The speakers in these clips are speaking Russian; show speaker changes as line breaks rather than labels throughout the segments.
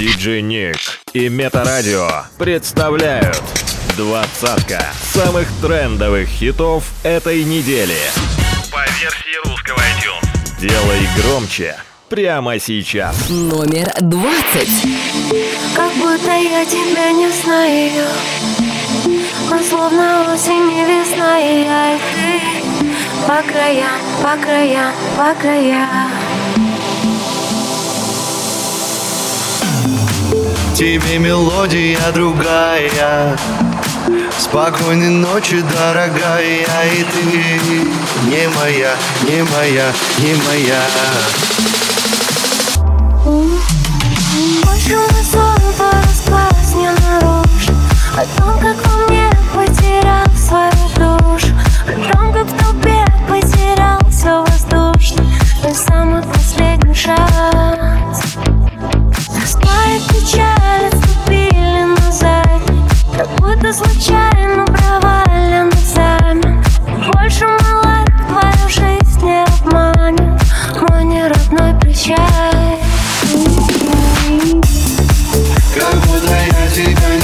Диджей Ник и Метарадио представляют двадцатка самых трендовых хитов этой недели. По версии русского iTunes. Делай громче прямо сейчас.
Номер двадцать.
Как будто я тебя не знаю Мы словно осень и весна И я и ты По краям, по краям, по краям
тебе мелодия другая. Спокойной ночи, дорогая И ты не моя, не моя, не моя.
Больше мы сон порасплылась не наружу О том, как во мне потерял свою душу. О том, как в толпе потерял все воздушно. Мой самый последний шанс Тоска и печаль отступили назад. Как будто случайно провален экзамен Больше мало твою жизнь не обманет. Мой неродной прощай.
Как будто я тебя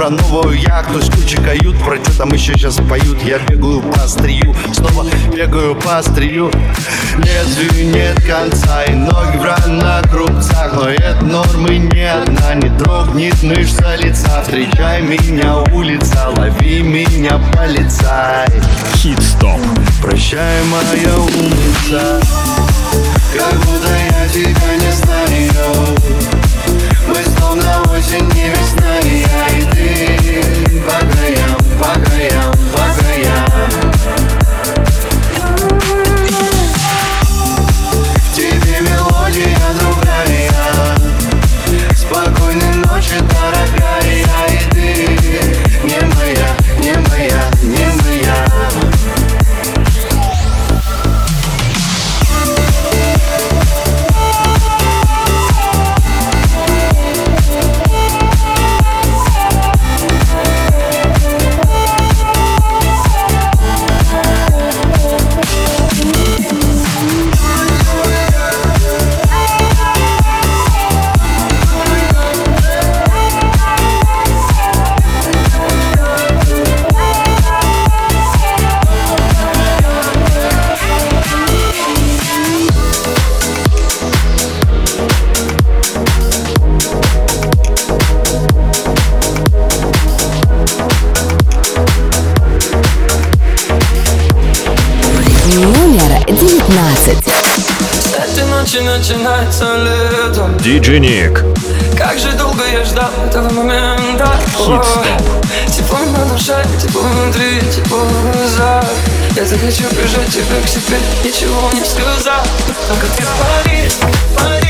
про новую яхту. С кучей кают, про что там еще сейчас поют. Я бегаю по острию, снова бегаю по острию. Лезвию нет конца и ноги в ранах рубцах Но это нормы не одна, не дрогнет мышца лица. Встречай меня, улица, лови меня, полицай
Хит-стоп.
Прощай, моя умница. Как будто я тебя не знаю Словно осень и весна И я и ты. По краям, по краям, по краям
Диджей Ник.
Как же долго я ждал этого момента
Хит-стоп.
Тепло на душе, тепло внутри, тепло в глазах Я захочу прижать тебя к себе, ничего не сказав Только ты пари, пари,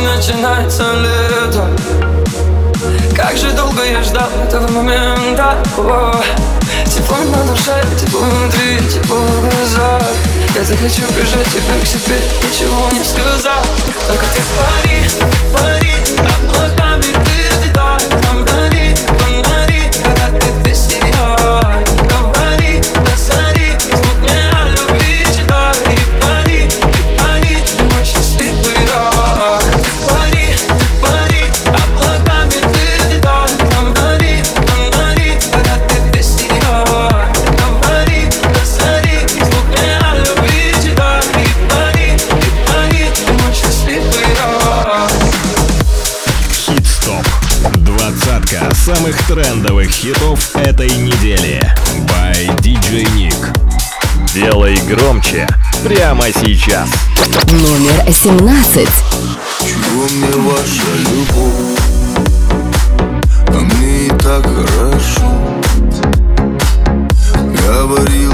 ночи начинается лето. Как же долго я ждал этого момента. О, Тепло на душе, тепло внутри, тепло в глазах. Я захочу прижать тебя к себе, ничего не сказал. Только ты пари, пари, облаками ты взлетай
хитов этой недели by DJ Nick. Делай громче прямо сейчас.
Номер 17.
Чего мне ваша любовь? А мне и так хорошо. Говорил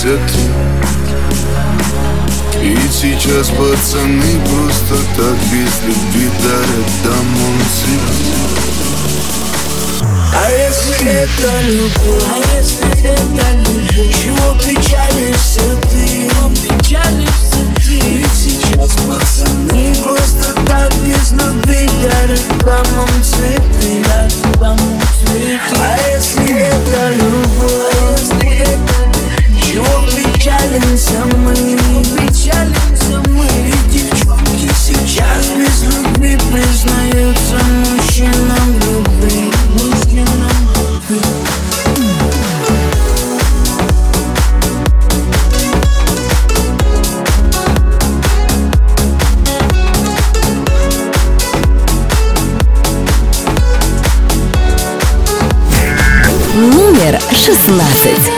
спросят И
сейчас пацаны просто так без любви дарят домой цветы А если это любовь? А если это любовь?
Чего печалишься ты?
Чего печалишься ты? Ведь сейчас пацаны просто так без любви дарят домом цветы Дарят домом цветы А если это любовь? just laughs.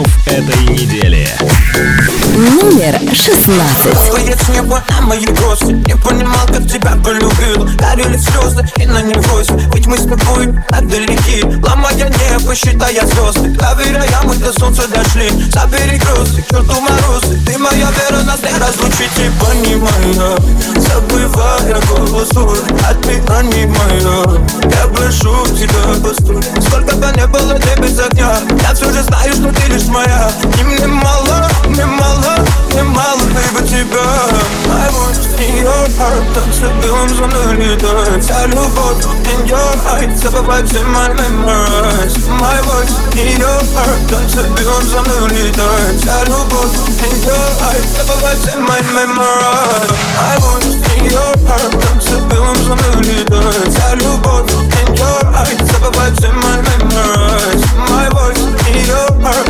move
16. номер 16
Твоец небо на моей кости Не понимал, как тебя полюбил. Горели слезы и на них Ведь мы с тобой так далеки Ломая небо, считая звезды Доверяя, мы до солнца дошли. Забери грусты, к черту морозы Ты моя вера, нас не разлучить. И понимая, забывая голос Отпирание мое Я прошу тебя, постой. Сколько бы не было тебе без огня. Я все же знаю, что ты лишь моя И мне мало, мне мало, мне мало, baby, тебя I want in your heart Танцы белым за мной летает Вся любовь in your eyes Забывать все my memories. My voice in your heart Танцы белым за мной летает Вся любовь in your eyes Забывать все my memories. I want in your heart Танцы белым за мной летает Вся любовь in your eyes Забывать все my memories. My voice in your heart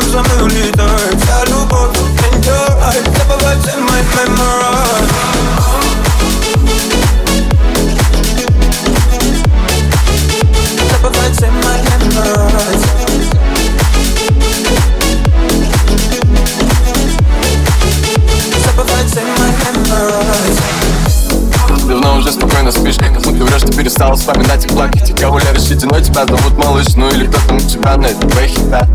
За мной летает Вся любовь in your eyes Забывать in my memories Забывать in my
уже спокойно спишь Ну ты врешь, что перестала вспоминать и плакать И кого решительно тебя зовут малыш Ну или кто-то на тебя на это твои хита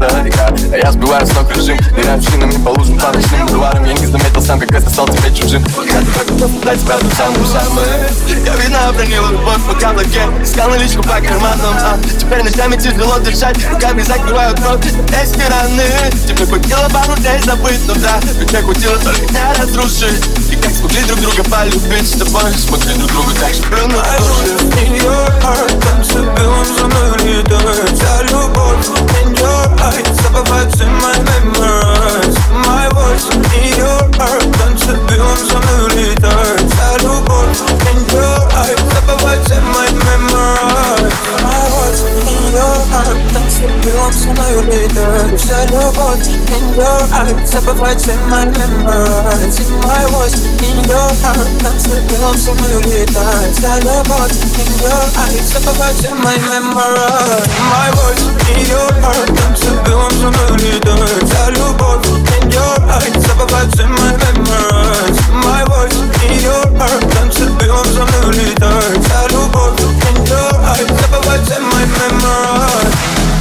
А я сбиваю с ног режим Ныряю шинами по лужам по ночным бульварам. Я не заметил сам, как это стал тебе чужим. Я только готов дать тебя ту самую самую Я вина обронила любовь по каблуке Искал наличку по карманам. А Теперь ночами тяжело дышать Руками закрывают рот. Эти раны Тебе хватило пару дней забыть, но да Ключа хватило только не разрушить. И как смогли друг друга полюбить с тобой? Смотри друг другу так Эксплюнуть
души в нее Танцы в белом замыли Вся любовь in your eyes Забывается my memories My voice in your heart Танцы в белом замыли Вся любовь in your eyes Забывается my Забывать in my memories In my voice in your heart Нам с ребенком со мной улетает Вся любовь in your eyes Забывать in my memories In my voice in your heart Нам с ребенком со мной улетает Вся любовь in your eyes Забывать in my memories In my voice in your heart Нам с ребенком со мной улетает Вся любовь in your eyes Забывать in my memories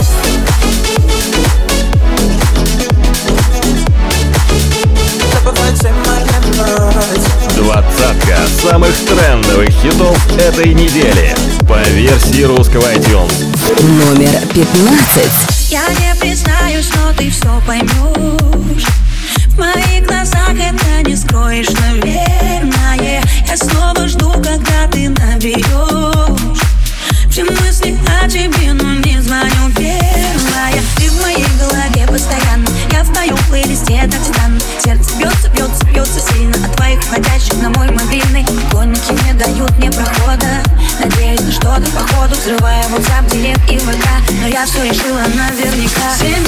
Двадцатка самых трендовых хитов этой недели по версии русского iTunes.
Номер пятнадцать.
Я не признаюсь, но ты все поймешь В моих глазах это не скроешь, наверное Я снова жду, когда ты наберешь Все мысли о тебе, но не звоню. Первая. Ты в моей голове постоянно Я в твоем плейлисте так странно Сердце бьется, бьется, бьется сильно От твоих входящих на мой мобильный. Конники не дают мне прохода. Надеюсь на что-то походу Взрывая WhatsApp, дилет и ВК. Но я все решила наверняка. Семена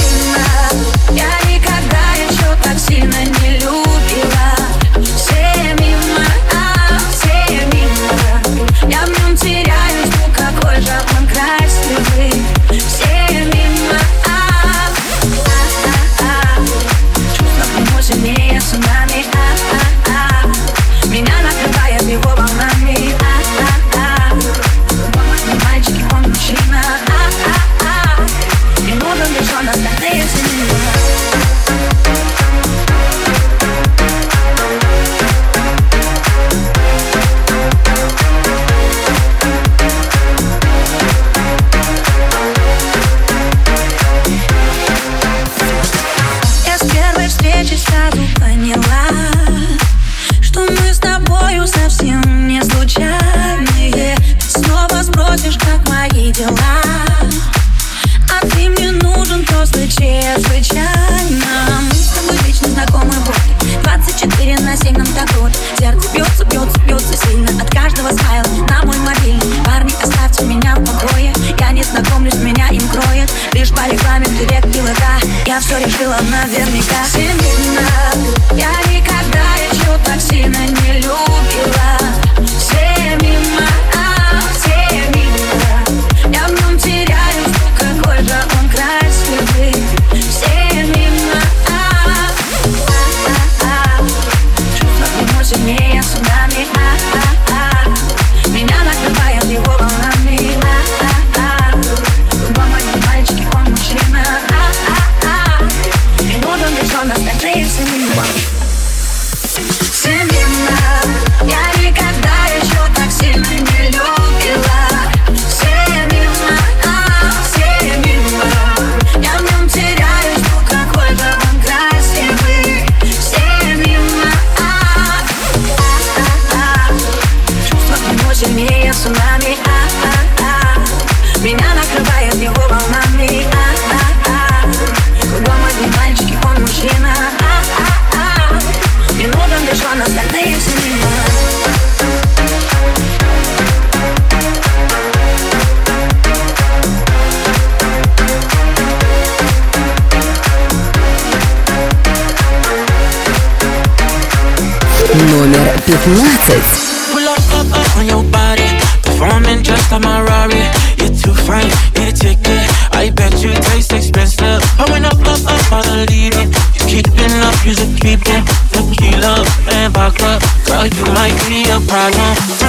Matters.
Pull up, up, up on your body, performing just like my Rari. You're too fine, need a ticket. I bet you taste expensive. I went up, up, up on the leader. You keeping up, you just keeping tequila and vodka. Girl, you might be a problem.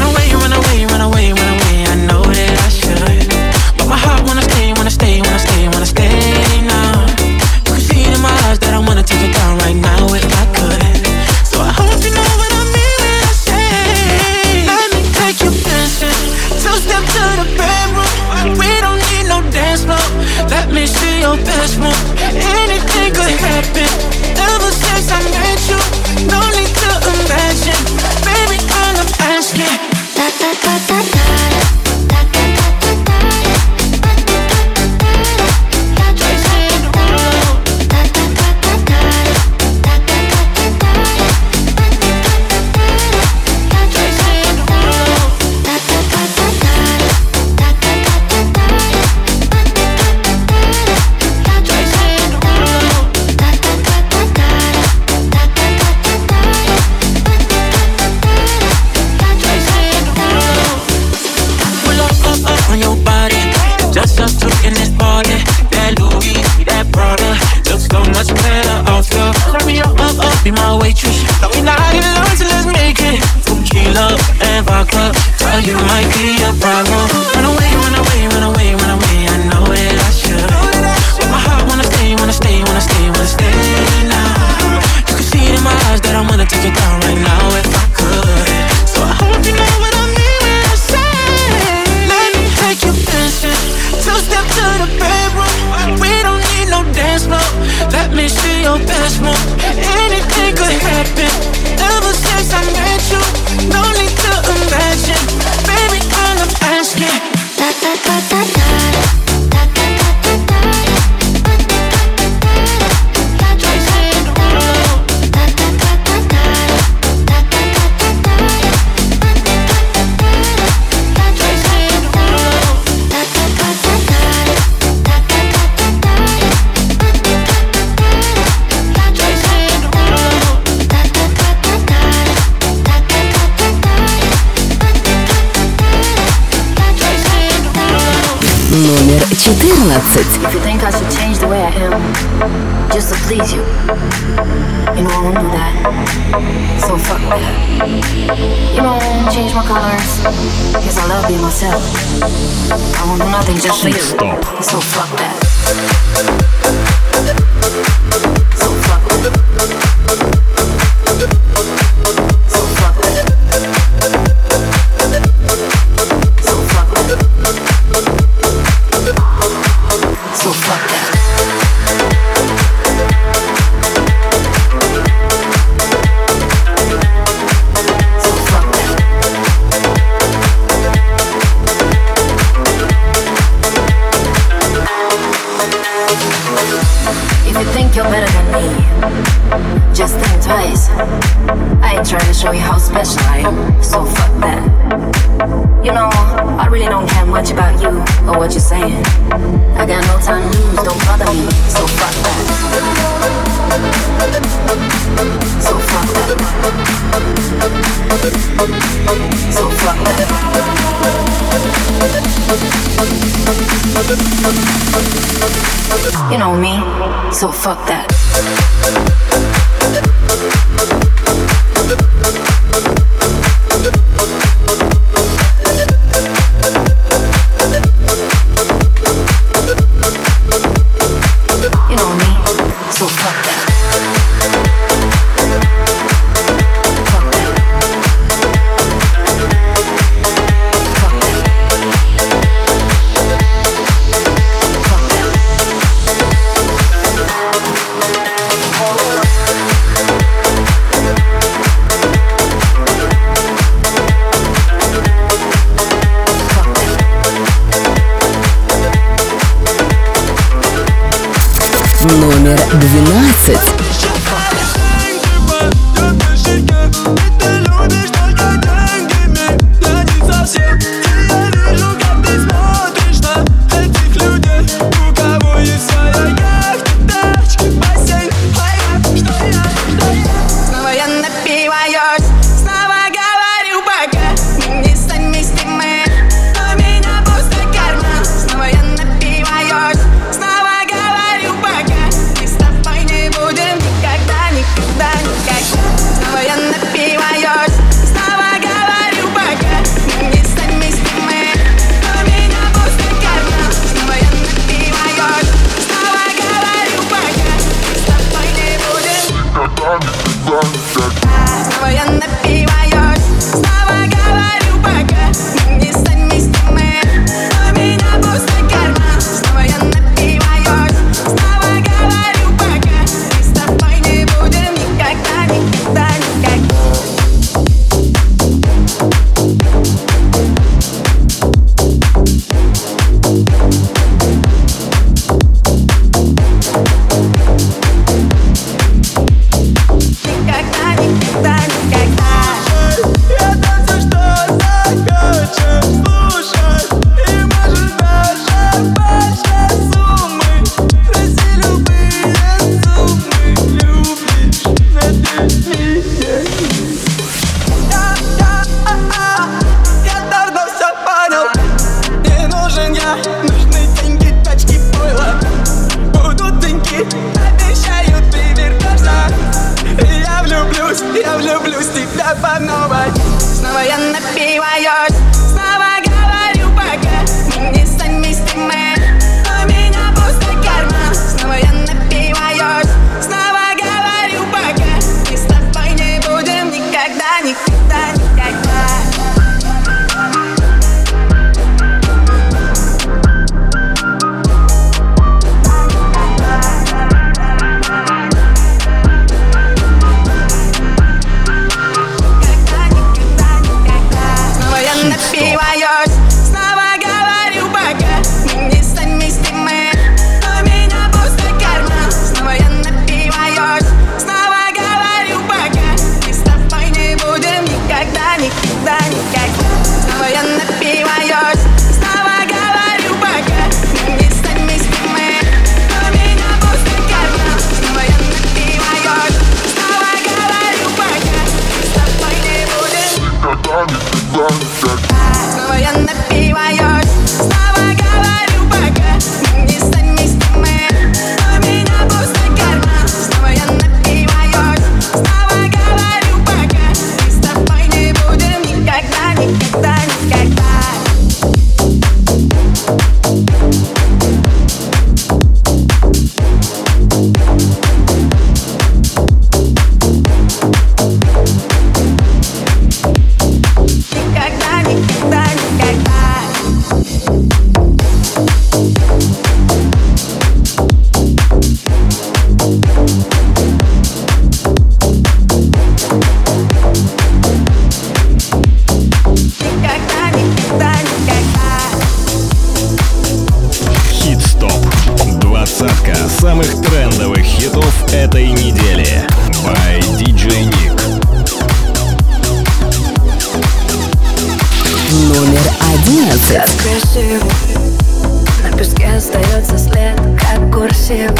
Курсив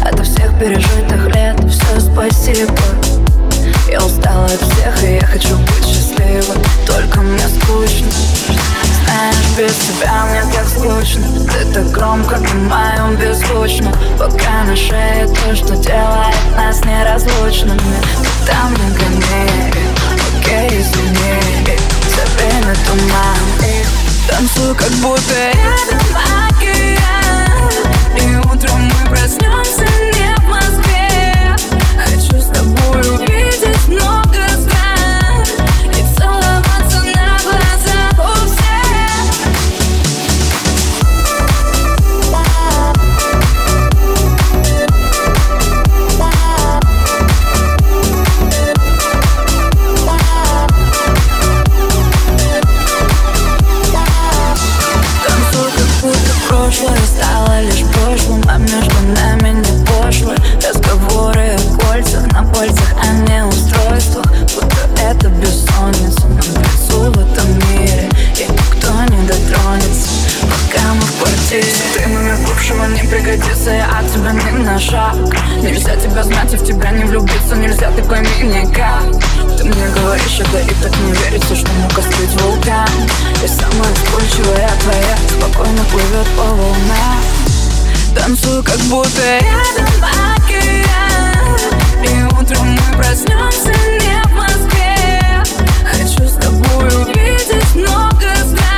Ото всех пережитых лет все спасибо. Я устала от всех и я хочу быть счастливой Только мне скучно. Знаешь, без тебя мне так скучно. Ты так громко на моем беззвучно. Пока на шее то, что делает нас неразлучными. Ты там не гони, окей, извини. За время туман танцую, как будто рядом океан утром мы проснемся пригодится, я от тебя не на шаг. Нельзя тебя знать и в тебя не влюбиться. Нельзя, ты пойми никак Ты мне говоришь это и так не верится, что мог остыть вулкан. И самая вспыльчивая твоя спокойно плывет по волнам. Танцую, как будто рядом океан. И утром мы проснемся не в Москве. Хочу с тобой увидеть много стран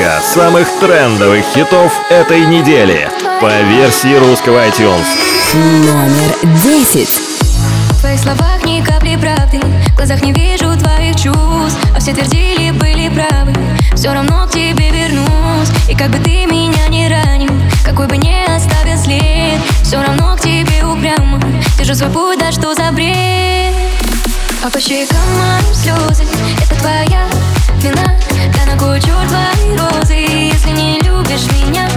Двадцатка самых трендовых хитов этой недели по версии русского iTunes.
Номер десять.
В твоих словах ни капли правды В глазах не вижу твоих чувств А все твердили, были правы Все равно к тебе вернусь И как бы ты меня не ранил Какой бы не оставил след Все равно к тебе упрямо Держу свой путь, да что за бред А по щекам моим слезы Это твоя вина Да на кой черт твои розы. Если не любишь меня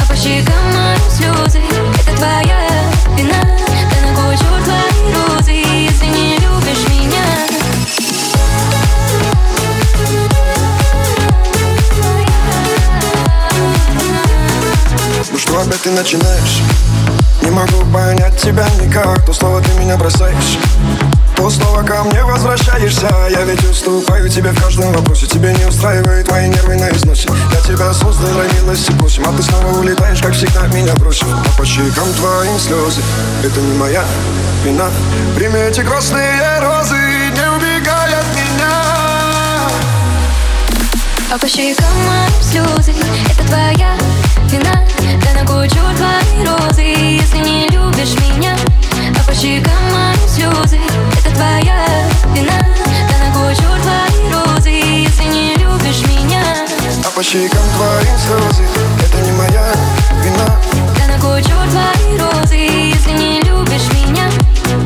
А по щекам моим слезы. Это твоя вина Да на кой черт твои розы. Если не любишь меня.
Ну что опять ты начинаешь? Не могу понять тебя никак. То слово ты меня бросаешь. То снова ко мне возвращаешься. Я ведь уступаю тебе в каждом вопросе. Тебе не устраивает мои нервы на износе Я тебя создал, милости просим А ты снова улетаешь, как всегда меня бросив А по щекам твоим слезы. Это не моя вина. Прими эти красные розы Не убегай от меня.
А по щекам моим слезы. Это твоя вина Да на черт твои розы. Если не любишь меня А по щекам моим слезы. Это твоя вина Да на черт твои розы. Если не любишь меня
А по щекам твоим слезы. Это не моя вина.
Да на черт твои розы. Если не любишь меня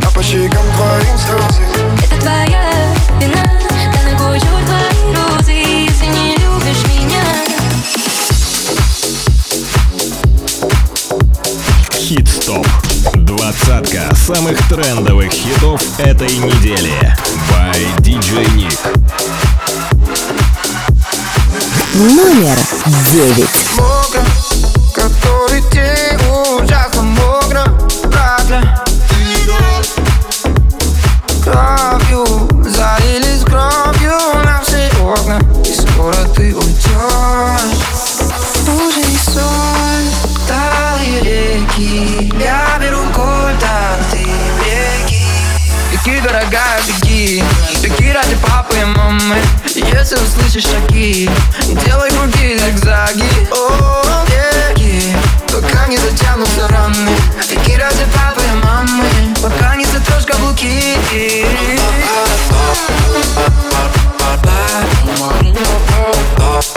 А по щекам твоим слезы.
Это твоя вина Да на черт твои розы
Хит-стоп. Двадцатка самых трендовых хитов этой недели. By DJ Nick.
Номер девять.
Который тебе
помогают беги. Беги ради папы и мамы. Если услышишь шаги Делай круги, зигзаги О, беги. Пока не затянутся раны. Беги ради папы и мамы. Пока не сотрешь каблуки.
Oh,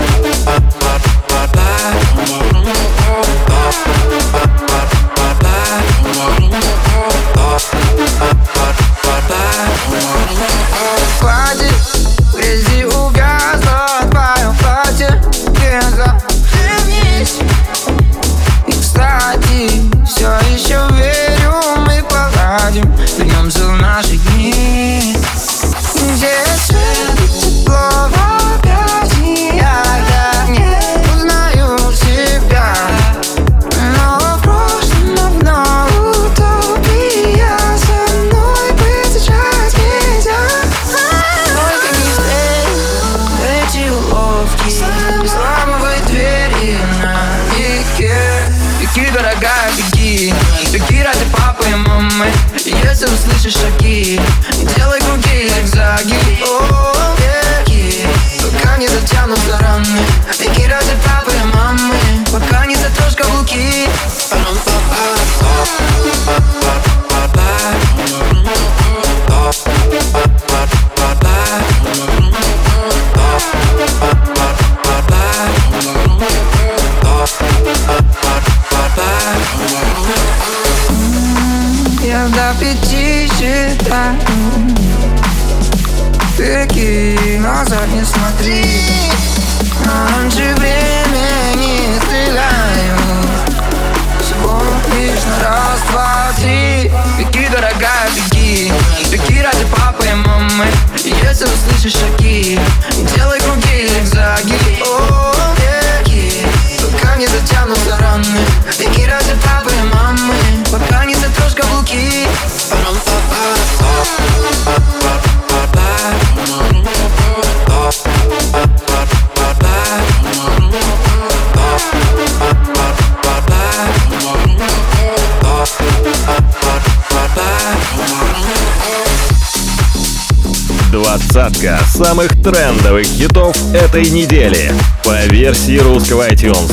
самых трендовых хитов этой недели по версии русского iTunes.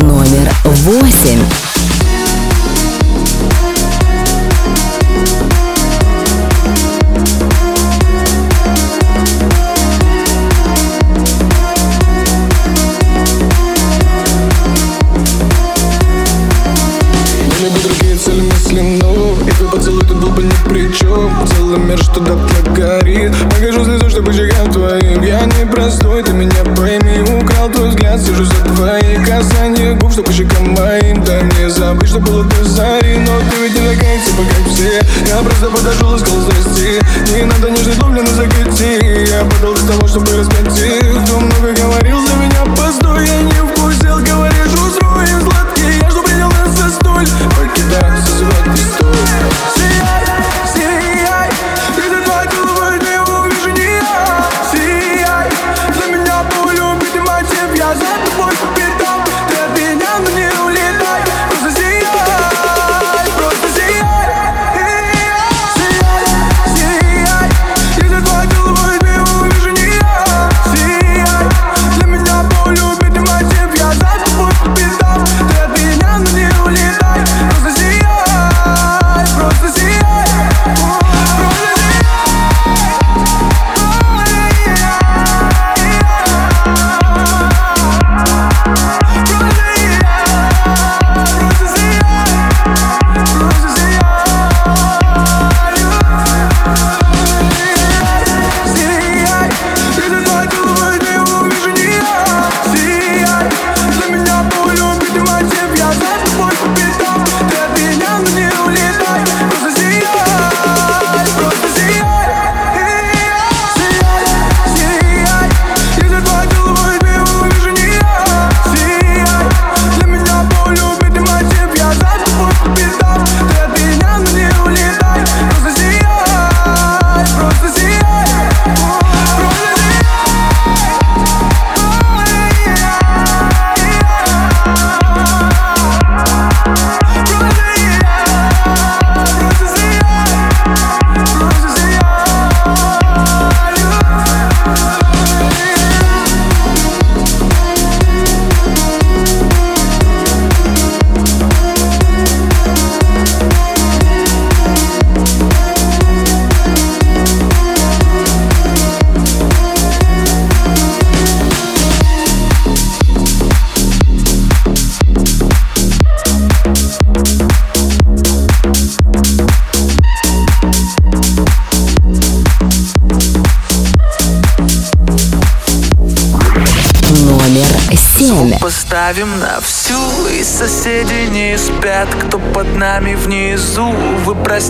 Номер восемь.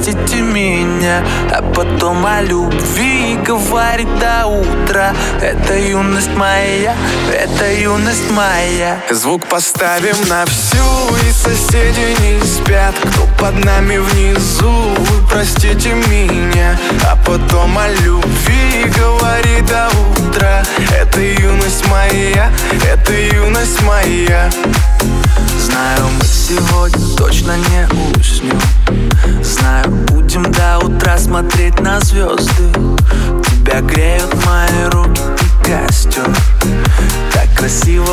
Простите меня, а потом о любви Говорит до утра. Это юность моя, это юность моя.
Звук поставим на всю И соседи не спят, кто под нами внизу Вы простите меня, а потом о любви Говорит до утра. Это юность моя, это юность моя.
Знаю, мы сегодня точно не уснем звезды. Тебя греют мои руки и костер. Так красиво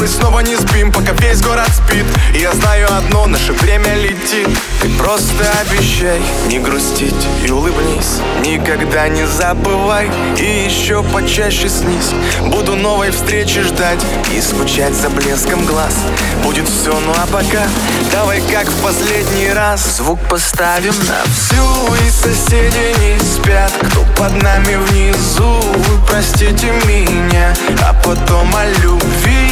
Мы снова не спим, пока весь город спит. И я знаю одно, наше время летит. Ты просто обещай не грустить и улыбнись. Никогда не забывай и еще почаще снись. Буду новой встречи ждать и скучать за блеском глаз. Будет все, ну а пока давай как в последний раз.
Звук поставим на
всю И соседи не спят, кто под нами внизу Вы простите меня, а потом о любви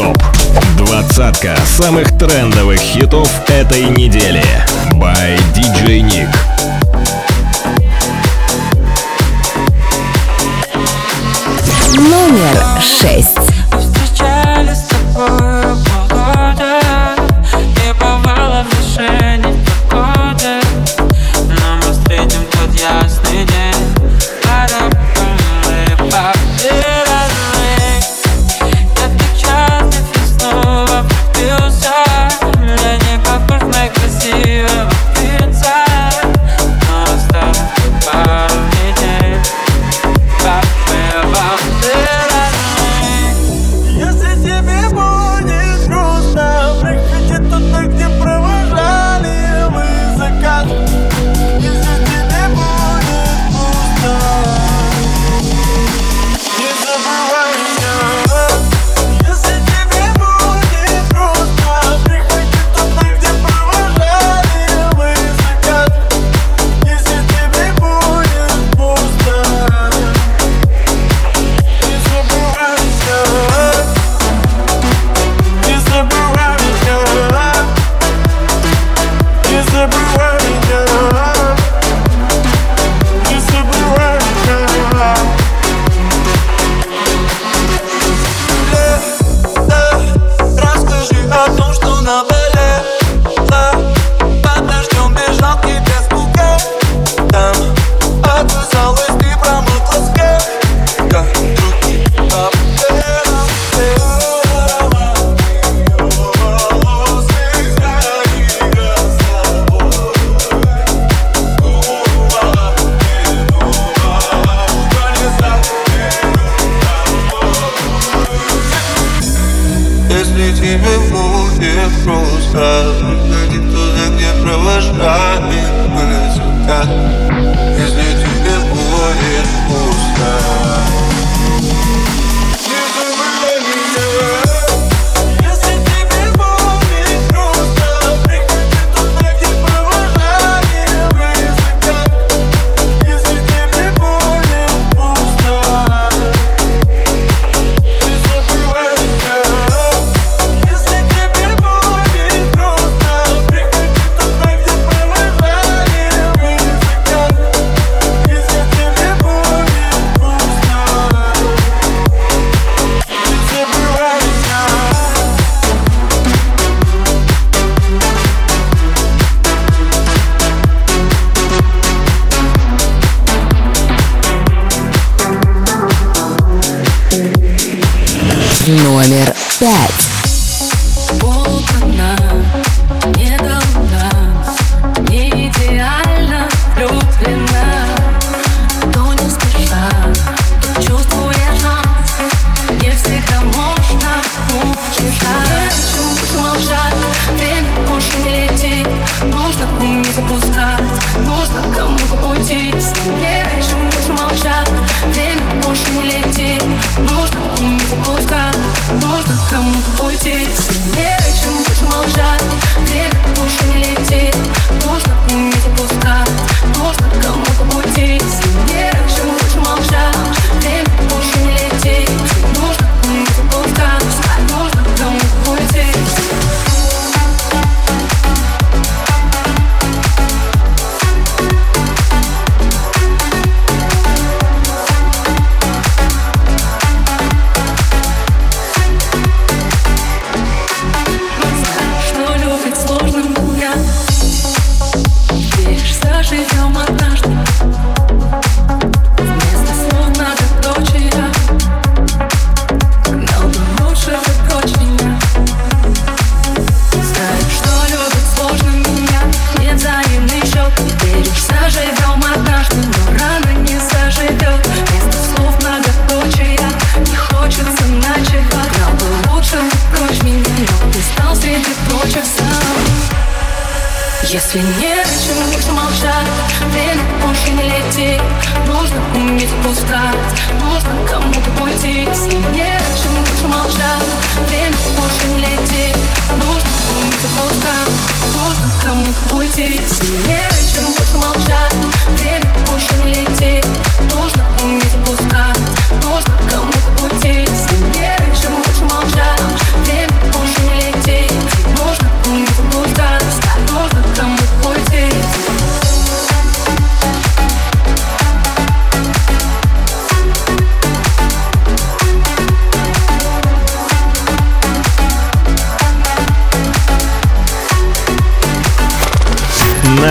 Хит-стоп. Двадцатка самых трендовых хитов этой недели. By DJ Nick.
Номер шесть.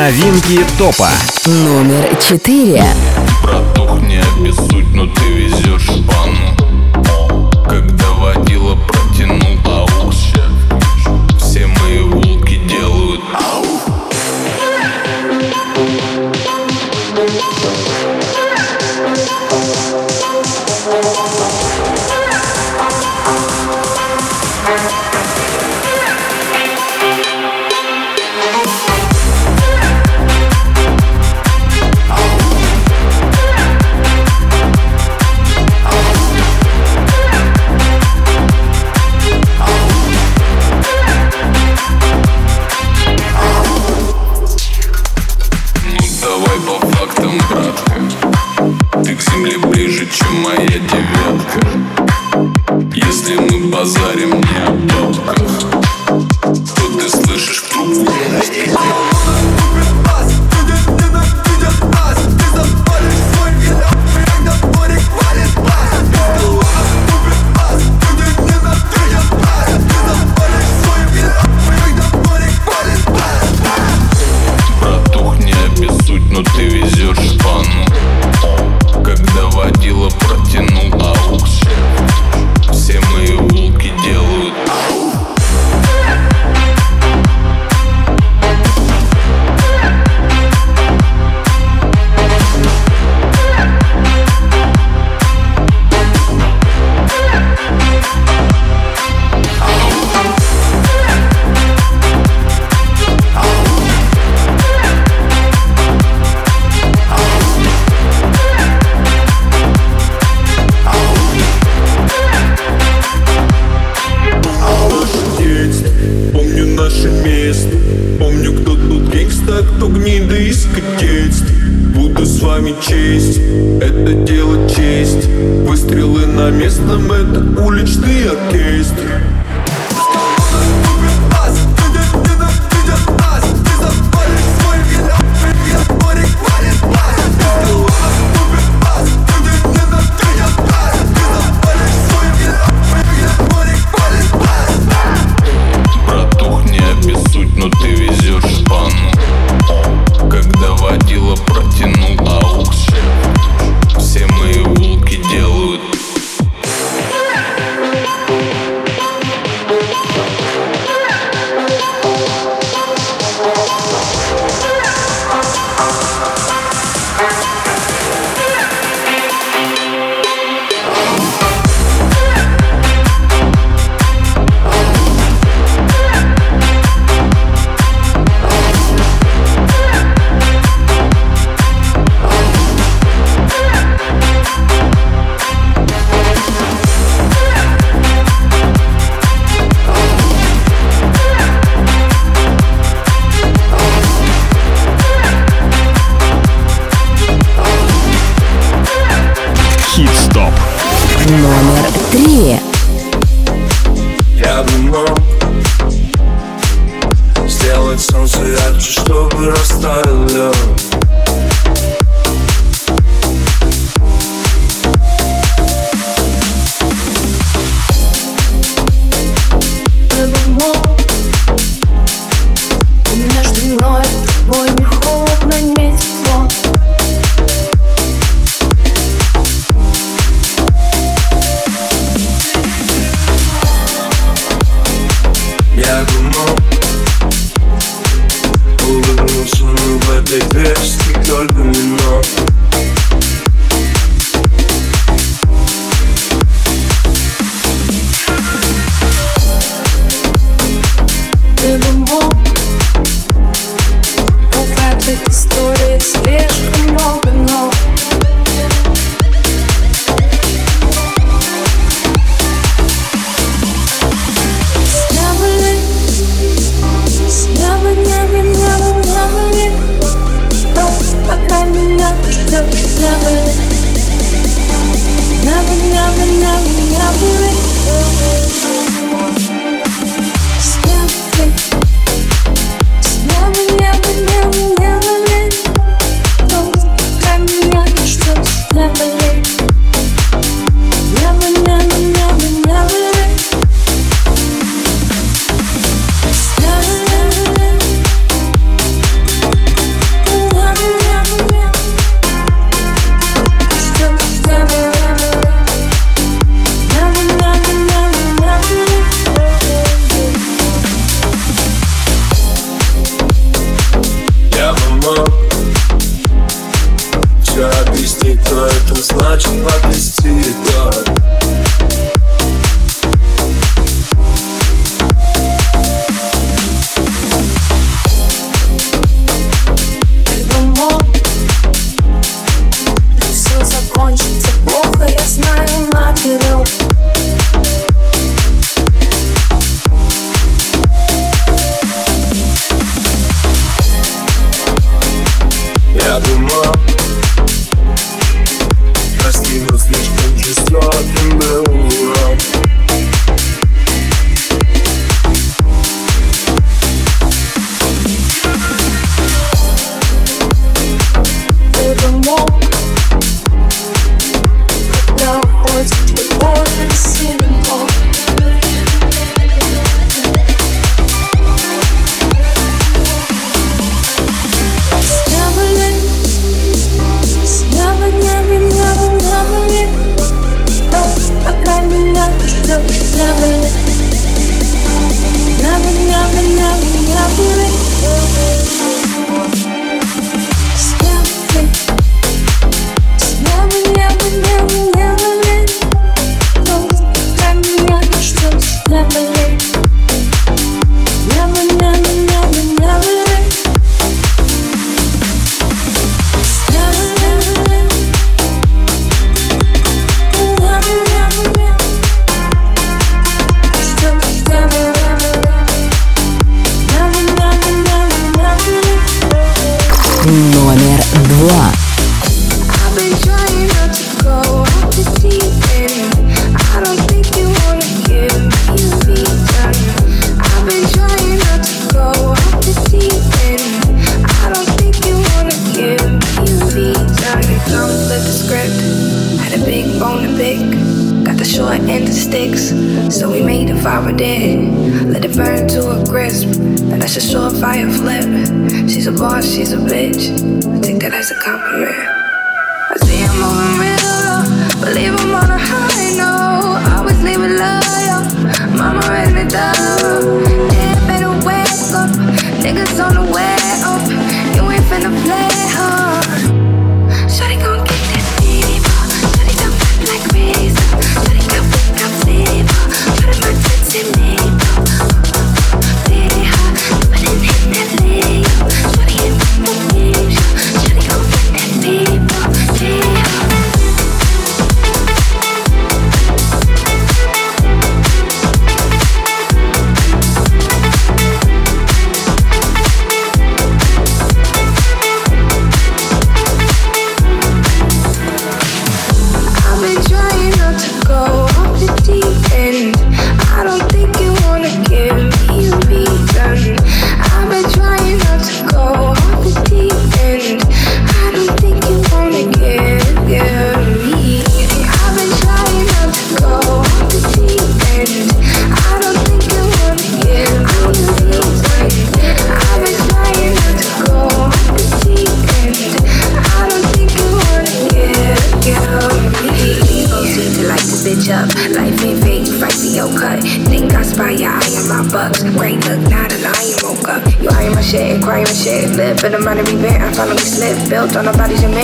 Новинки топа.
Номер четыре.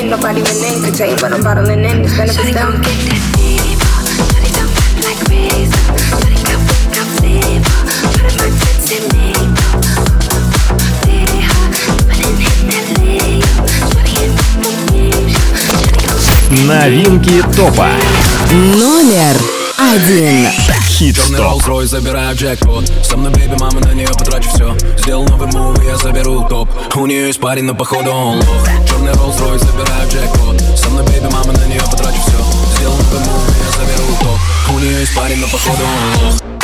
Cement, nobody within could take what I'm bottling in. It's benefits them.
Новинки топа.
Номер один.
Хит
Черный. Rolls-Royce, забираю джекпот. Со мной бейби, мама, на нее потрачу все Сделал новый мув, я заберу топ. У нее есть парень, но походу он лох. Черный Rolls-Royce, забираю джекпот. Со мной бейби, мама, на нее потрачу все Сделал новый мув, я заберу топ. У нее есть парень, но походу он лох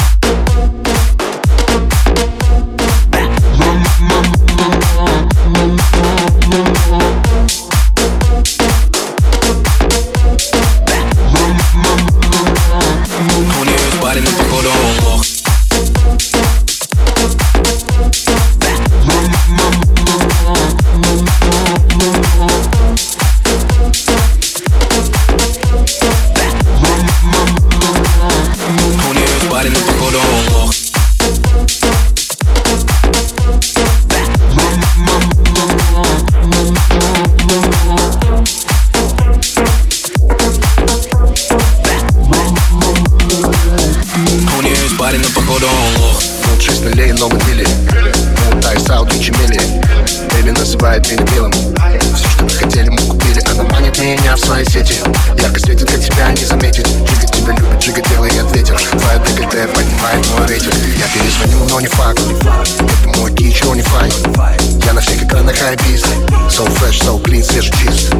меня в свои сети. Ярко светит, как тебя не заметить Джига тебя любит, Джига делает ветер. Твоя ДКТ поднимает мой рейтинг. Я перезвонил, но не факт. Это мой дичь, но не файт Я на всех экранах хайбиз So fresh, so clean, свежий чист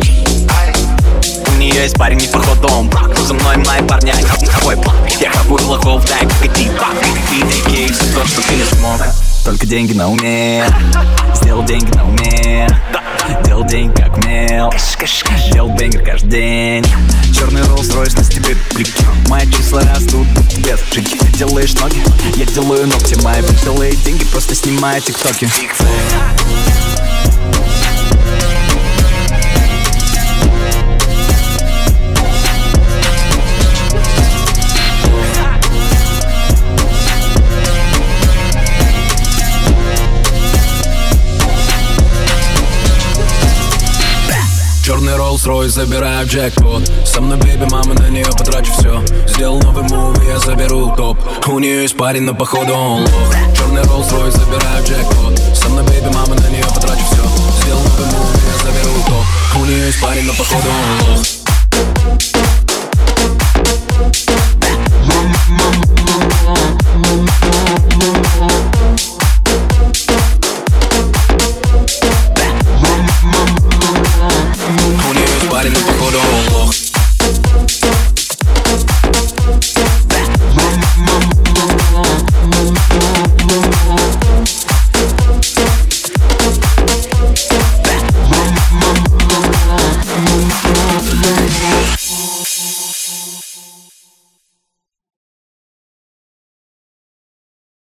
У нее есть парень, не походу он брак За мной мои парня, какой план. Я хапаю лохов, дай погоди Великий все то, что ты не смог. Только деньги на уме. Сделал деньги на уме Делал деньги как умел Делал бенгер каждый день. Черный Rolls-Royce на степи блики Мои числа растут без джиги Делаешь ноги, я делаю ногти. Мои делает деньги, просто снимаю тиктоки.
Черный Rolls-Royce, забираю джекпот. Со мной бейби, мама, на нее потрачу все Сделал новый мув, я заберу топ. У нее есть парень, но походу он лох. Черный Rolls-Royce, забираю джекпот. Со мной бейби, мама, на нее потрачу все Сделал новый мув, я заберу топ. У нее есть парень, но походу